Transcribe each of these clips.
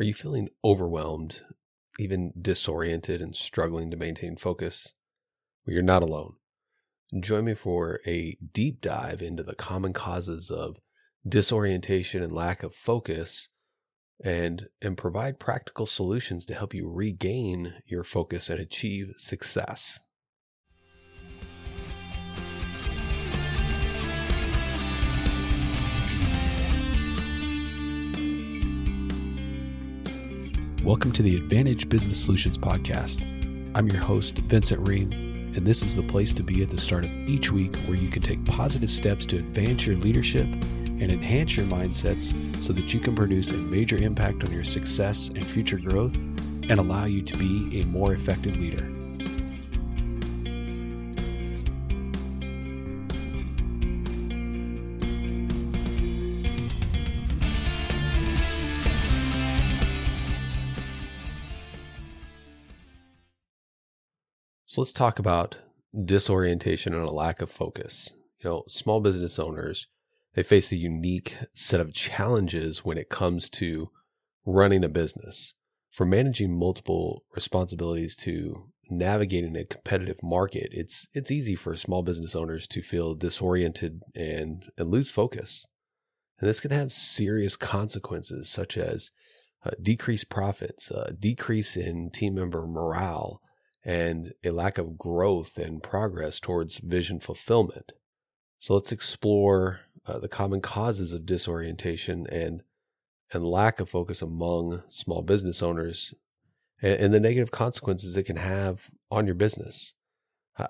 Are you feeling overwhelmed, even disoriented, and struggling to maintain focus? Well, you're not alone. Join me for a deep dive into the common causes of disorientation and lack of focus and and provide practical solutions to help you regain your focus and achieve success. Welcome to the Advantage Business Solutions Podcast. I'm your host, Vincent Ream, and this is the place to be at the start of each week where you can take positive steps to advance your leadership and enhance your mindsets so that you can produce a major impact on your success and future growth and allow you to be a more effective leader. So let's talk about disorientation and a lack of focus. You know, small business owners, they face a unique set of challenges when it comes to running a business. From managing multiple responsibilities to navigating a competitive market, it's it's easy for small business owners to feel disoriented and, and lose focus. And this can have serious consequences such as uh, decreased profits, uh, decrease in team member morale, and a lack of growth and progress towards vision fulfillment. So let's explore uh, the common causes of disorientation and and lack of focus among small business owners and, and the negative consequences it can have on your business.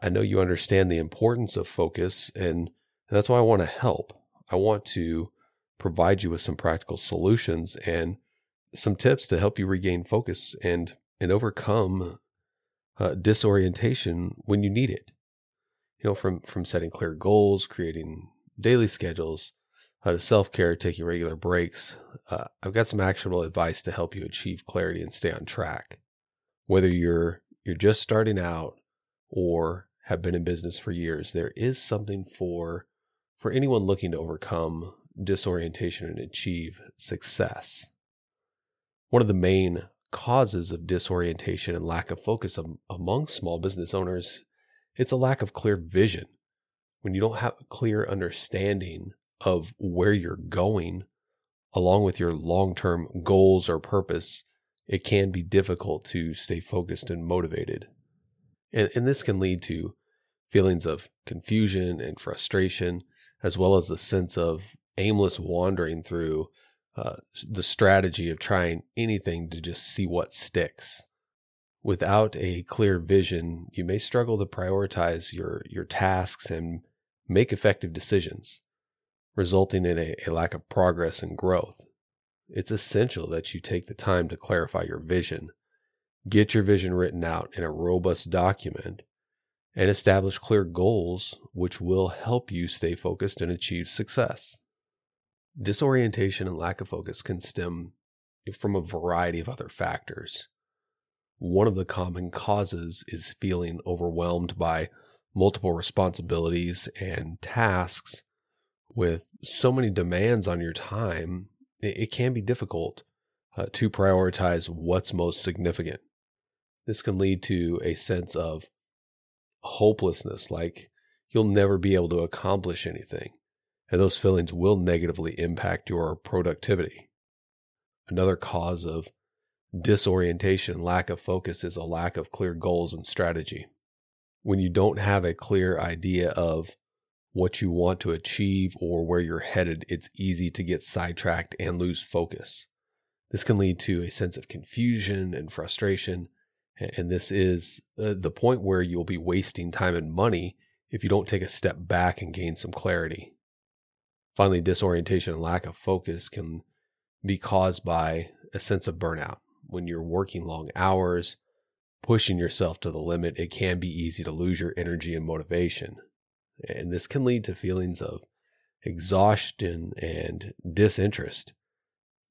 I know you understand the importance of focus and, and that's why I want to help. I want to provide you with some practical solutions and some tips to help you regain focus and and overcome uh, disorientation when you need it. You know, from from setting clear goals, creating daily schedules, uh, to self care, taking regular breaks. Uh, I've got some actionable advice to help you achieve clarity and stay on track. Whether you're you're just starting out or have been in business for years, there is something for for anyone looking to overcome disorientation and achieve success. One of the main causes of disorientation and lack of focus among small business owners, it's a lack of clear vision. When you don't have a clear understanding of where you're going, along with your long term goals or purpose, it can be difficult to stay focused and motivated. And, and this can lead to feelings of confusion and frustration, as well as a sense of aimless wandering through uh, the strategy of trying anything to just see what sticks. Without a clear vision, you may struggle to prioritize your, your tasks and make effective decisions, resulting in a, a lack of progress and growth. It's essential that you take the time to clarify your vision, get your vision written out in a robust document, and establish clear goals which will help you stay focused and achieve success. Disorientation and lack of focus can stem from a variety of other factors. One of the common causes is feeling overwhelmed by multiple responsibilities and tasks. With so many demands on your time, it, can be difficult uh, to prioritize what's most significant. This can lead to a sense of hopelessness, like you'll never be able to accomplish anything and those feelings will negatively impact your productivity. Another cause of disorientation lack of focus is a lack of clear goals and strategy. When you don't have a clear idea of what you want to achieve or where you're headed, it's easy to get sidetracked and lose focus. This can lead to a sense of confusion and frustration. And this is uh, the point where you'll be wasting time and money if you don't take a step back and gain some clarity. Finally, disorientation and lack of focus can be caused by a sense of burnout. When you're working long hours, pushing yourself to the limit, it can be easy to lose your energy and motivation. And this can lead to feelings of exhaustion and disinterest,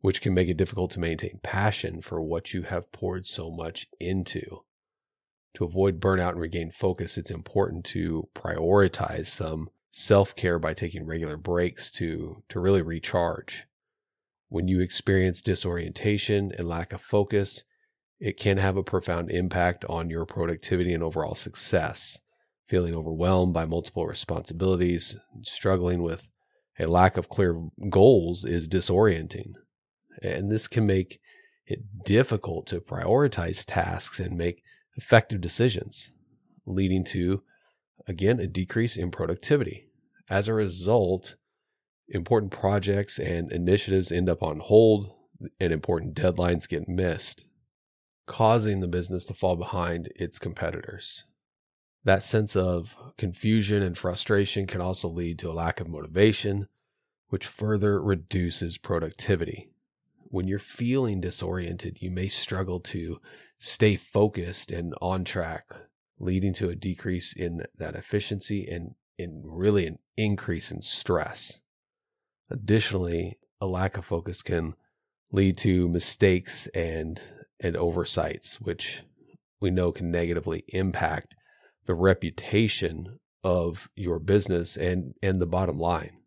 which can make it difficult to maintain passion for what you have poured so much into. To avoid burnout and regain focus, it's important to prioritize some self care by taking regular breaks to, to really recharge. When you experience disorientation and lack of focus, it can have a profound impact on your productivity and overall success. Feeling overwhelmed by multiple responsibilities, struggling with a lack of clear goals is disorienting. And this can make it difficult to prioritize tasks and make effective decisions, leading to, again, a decrease in productivity. As a result, important projects and initiatives end up on hold and important deadlines get missed causing the business to fall behind its competitors. That sense of confusion and frustration can also lead to a lack of motivation, which further reduces productivity. When you're feeling disoriented, you may struggle to stay focused and on track, leading to a decrease in that efficiency and in really an increase in stress. Additionally, a lack of focus can lead to mistakes and and oversights, which we know can negatively impact the reputation of your business and, and the bottom line.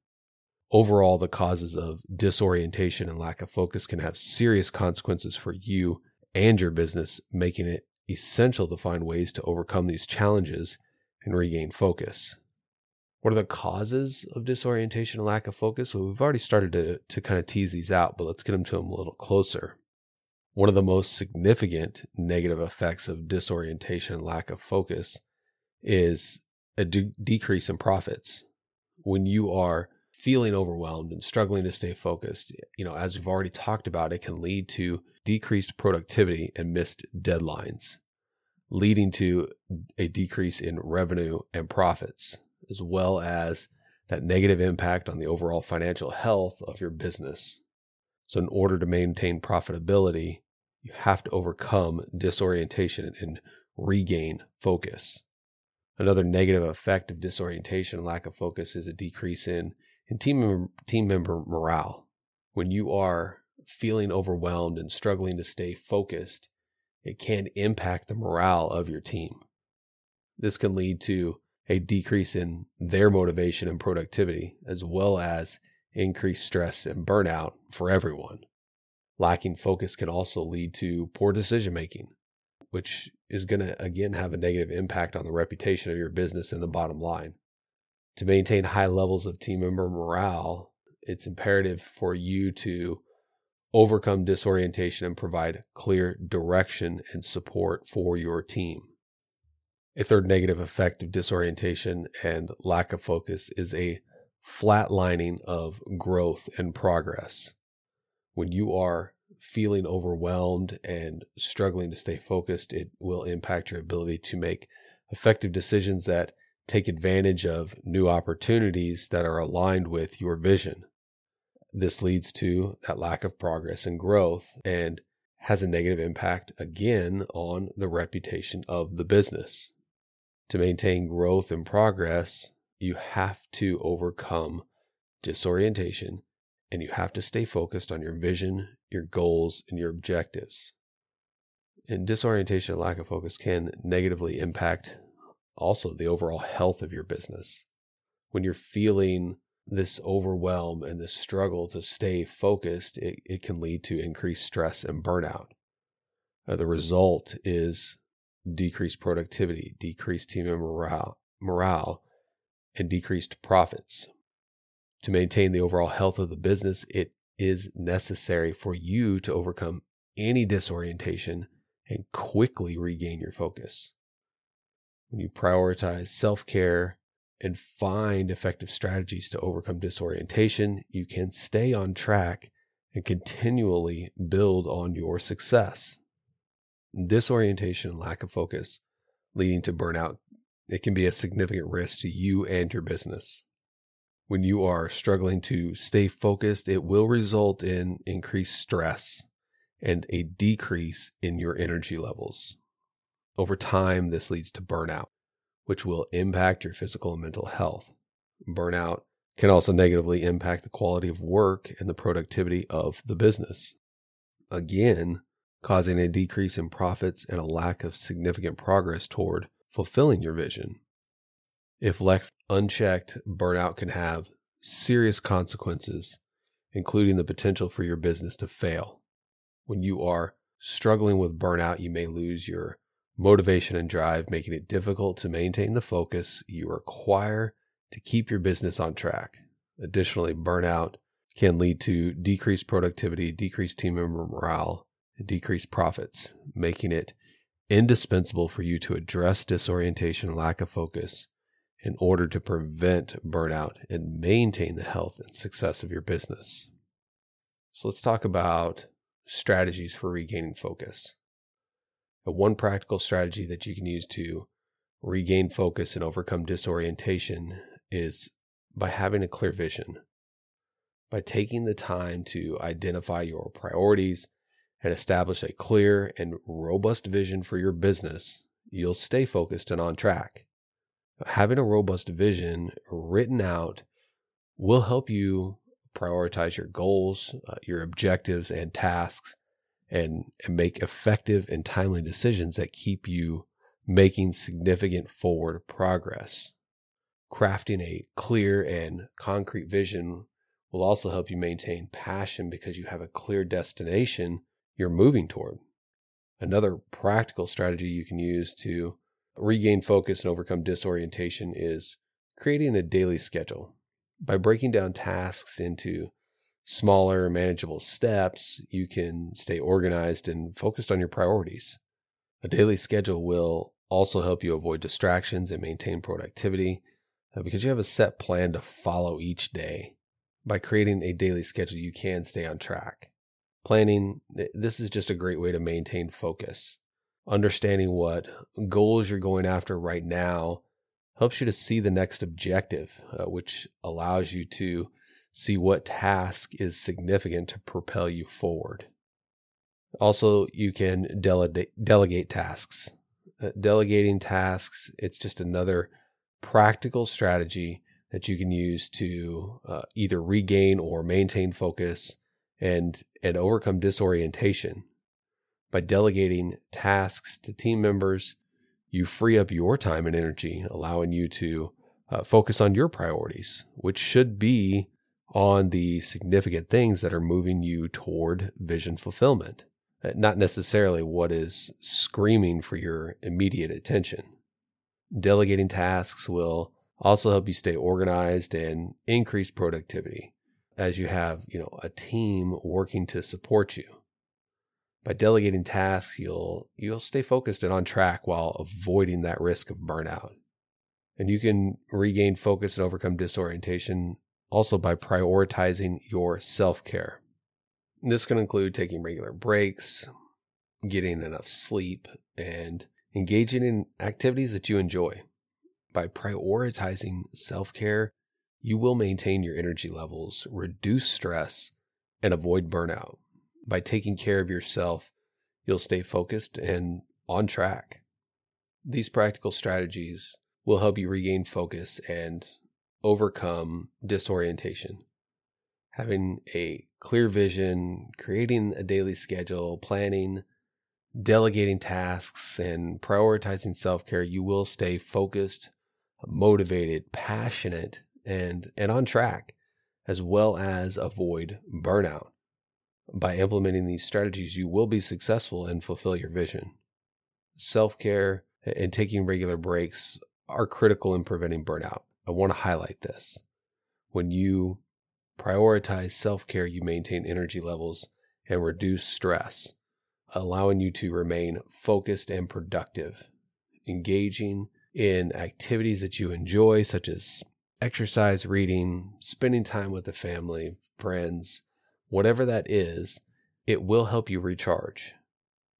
Overall, the causes of disorientation and lack of focus can have serious consequences for you and your business, making it essential to find ways to overcome these challenges and regain focus. What are the causes of disorientation and lack of focus? Well, we've already started to, to kind of tease these out, but let's get them to them a little closer. One of the most significant negative effects of disorientation and lack of focus is a de- decrease in profits. When you are feeling overwhelmed and struggling to stay focused, you know, as we've already talked about, it can lead to decreased productivity and missed deadlines, leading to a decrease in revenue and profits, as well as that negative impact on the overall financial health of your business. So, in order to maintain profitability, you have to overcome disorientation and regain focus. Another negative effect of disorientation and lack of focus is a decrease in, in team, team member morale. When you are feeling overwhelmed and struggling to stay focused, it can impact the morale of your team. This can lead to a decrease in their motivation and productivity, as well as increased stress and burnout for everyone. Lacking focus can also lead to poor decision making, which is going to, again, have a negative impact on the reputation of your business and the bottom line. To maintain high levels of team member morale, it's imperative for you to overcome disorientation and provide clear direction and support for your team. A third negative effect of disorientation and lack of focus is a flatlining of growth and progress. When you are feeling overwhelmed and struggling to stay focused, it will impact your ability to make effective decisions that take advantage of new opportunities that are aligned with your vision. This leads to that lack of progress and growth and has a negative impact again on the reputation of the business. To maintain growth and progress, you have to overcome disorientation and you have to stay focused on your vision, your goals, and your objectives. And disorientation and lack of focus can negatively impact also the overall health of your business. When you're feeling this overwhelm and this struggle to stay focused, it, it can lead to increased stress and burnout. Uh, the result is decreased productivity, decreased team morale, morale, and decreased profits. To maintain the overall health of the business, it is necessary for you to overcome any disorientation and quickly regain your focus. When you prioritize self care and find effective strategies to overcome disorientation, you can stay on track and continually build on your success. Disorientation and lack of focus leading to burnout it can be a significant risk to you and your business. When you are struggling to stay focused, it will result in increased stress and a decrease in your energy levels. Over time, this leads to burnout, which will impact your physical and mental health. Burnout can also negatively impact the quality of work and the productivity of the business. Again, causing a decrease in profits and a lack of significant progress toward fulfilling your vision. If left unchecked, burnout can have serious consequences including the potential for your business to fail. When you are struggling with burnout, you may lose your motivation and drive, making it difficult to maintain the focus you require to keep your business on track. Additionally, burnout can lead to decreased productivity, decreased team member morale, and decreased profits, making it indispensable for you to address disorientation and lack of focus in order to prevent burnout and maintain the health and success of your business. So let's talk about strategies for regaining focus. One practical strategy that you can use to regain focus and overcome disorientation is by having a clear vision. By taking the time to identify your priorities and establish a clear and robust vision for your business, you'll stay focused and on track. Having a robust vision written out will help you prioritize your goals, uh, your objectives, and tasks, and, and make effective and timely decisions that keep you making significant forward progress. Crafting a clear and concrete vision will also help you maintain passion because you have a clear destination you're moving toward. Another practical strategy you can use to regain focus and overcome disorientation is creating a daily schedule. By breaking down tasks into smaller, manageable steps, you can stay organized and focused on your priorities. A daily schedule will also help you avoid distractions and maintain productivity uh, because you have a set plan to follow each day. By creating a daily schedule, you can stay on track. Planning, this is just a great way to maintain focus. Understanding what goals you're going after right now helps you to see the next objective, uh, which allows you to see what task is significant to propel you forward. Also, you can delegate, delegate tasks. Uh, delegating tasks, it's just another practical strategy that you can use to uh, either regain or maintain focus and, and overcome disorientation. By delegating tasks to team members, you free up your time and energy, allowing you to uh, focus on your priorities, which should be on the significant things that are moving you toward vision fulfillment, uh, not necessarily what is screaming for your immediate attention. Delegating tasks will also help you stay organized and increase productivity as you have, you know, a team working to support you. By delegating tasks, you'll you'll stay focused and on track while avoiding that risk of burnout. And you can regain focus and overcome disorientation also by prioritizing your self-care. This can include taking regular breaks, getting enough sleep, and engaging in activities that you enjoy. By prioritizing self-care, you will maintain your energy levels, reduce stress, and avoid burnout by taking care of yourself, you'll stay focused and on track. These practical strategies will help you regain focus and overcome disorientation. Having a clear vision, creating a daily schedule, planning, delegating tasks, and prioritizing self care, you will stay focused, motivated, passionate, and, and on track, as well as avoid burnout. By implementing these strategies, you will be successful and fulfill your vision. Self care and taking regular breaks are critical in preventing burnout. I want to highlight this. When you prioritize self care, you maintain energy levels and reduce stress, allowing you to remain focused and productive, engaging in activities that you enjoy, such as exercise, reading, spending time with the family, friends, whatever that is, it will help you recharge.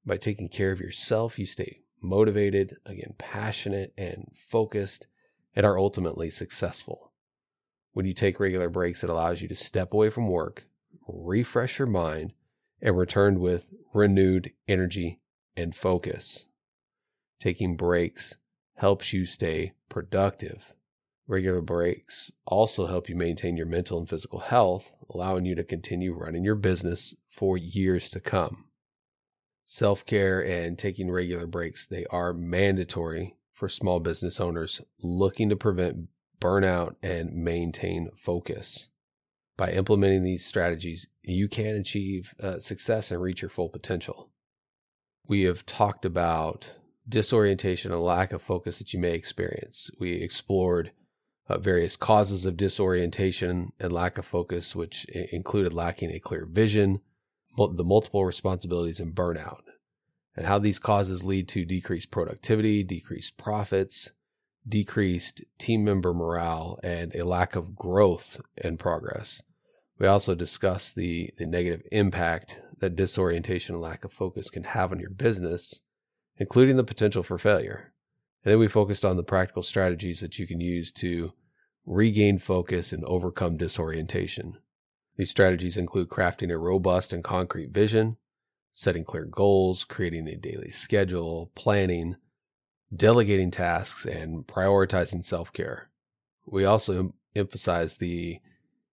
By taking care of yourself, you stay motivated, again, passionate and focused, and are ultimately successful. When you take regular breaks, it allows you to step away from work, refresh your mind, and return with renewed energy and focus. Taking breaks helps you stay productive Regular breaks also help you maintain your mental and physical health, allowing you to continue running your business for years to come. Self care and taking regular breaks, they are mandatory for small business owners looking to prevent burnout and maintain focus. By implementing these strategies, you can achieve uh, success and reach your full potential. We have talked about disorientation and lack of focus that you may experience. We explored uh, various causes of disorientation and lack of focus, which included lacking a clear vision, the multiple responsibilities, and burnout, and how these causes lead to decreased productivity, decreased profits, decreased team member morale, and a lack of growth and progress. We also discussed the, the negative impact that disorientation and lack of focus can have on your business, including the potential for failure. And then we focused on the practical strategies that you can use to regain focus and overcome disorientation. These strategies include crafting a robust and concrete vision, setting clear goals, creating a daily schedule, planning, delegating tasks, and prioritizing self care. We also emphasize the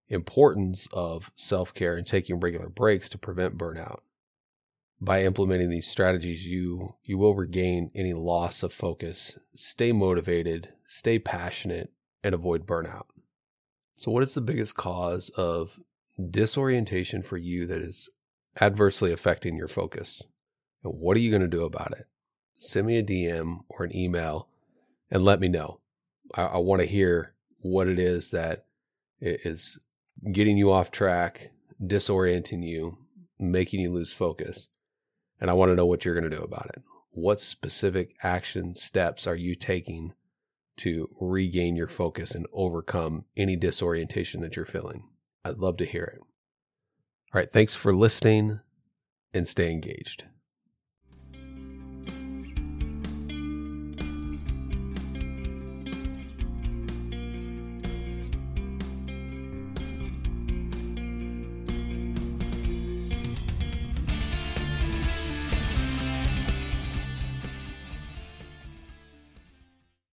importance of self care and taking regular breaks to prevent burnout. By implementing these strategies, you, you will regain any loss of focus, stay motivated, stay passionate, and avoid burnout. So, what is the biggest cause of disorientation for you that is adversely affecting your focus? And what are you going to do about it? Send me a DM or an email and let me know. I, I want to hear what it is that is getting you off track, disorienting you, making you lose focus. And I want to know what you're going to do about it. What specific action steps are you taking to regain your focus and overcome any disorientation that you're feeling? I'd love to hear it. All right. Thanks for listening and stay engaged.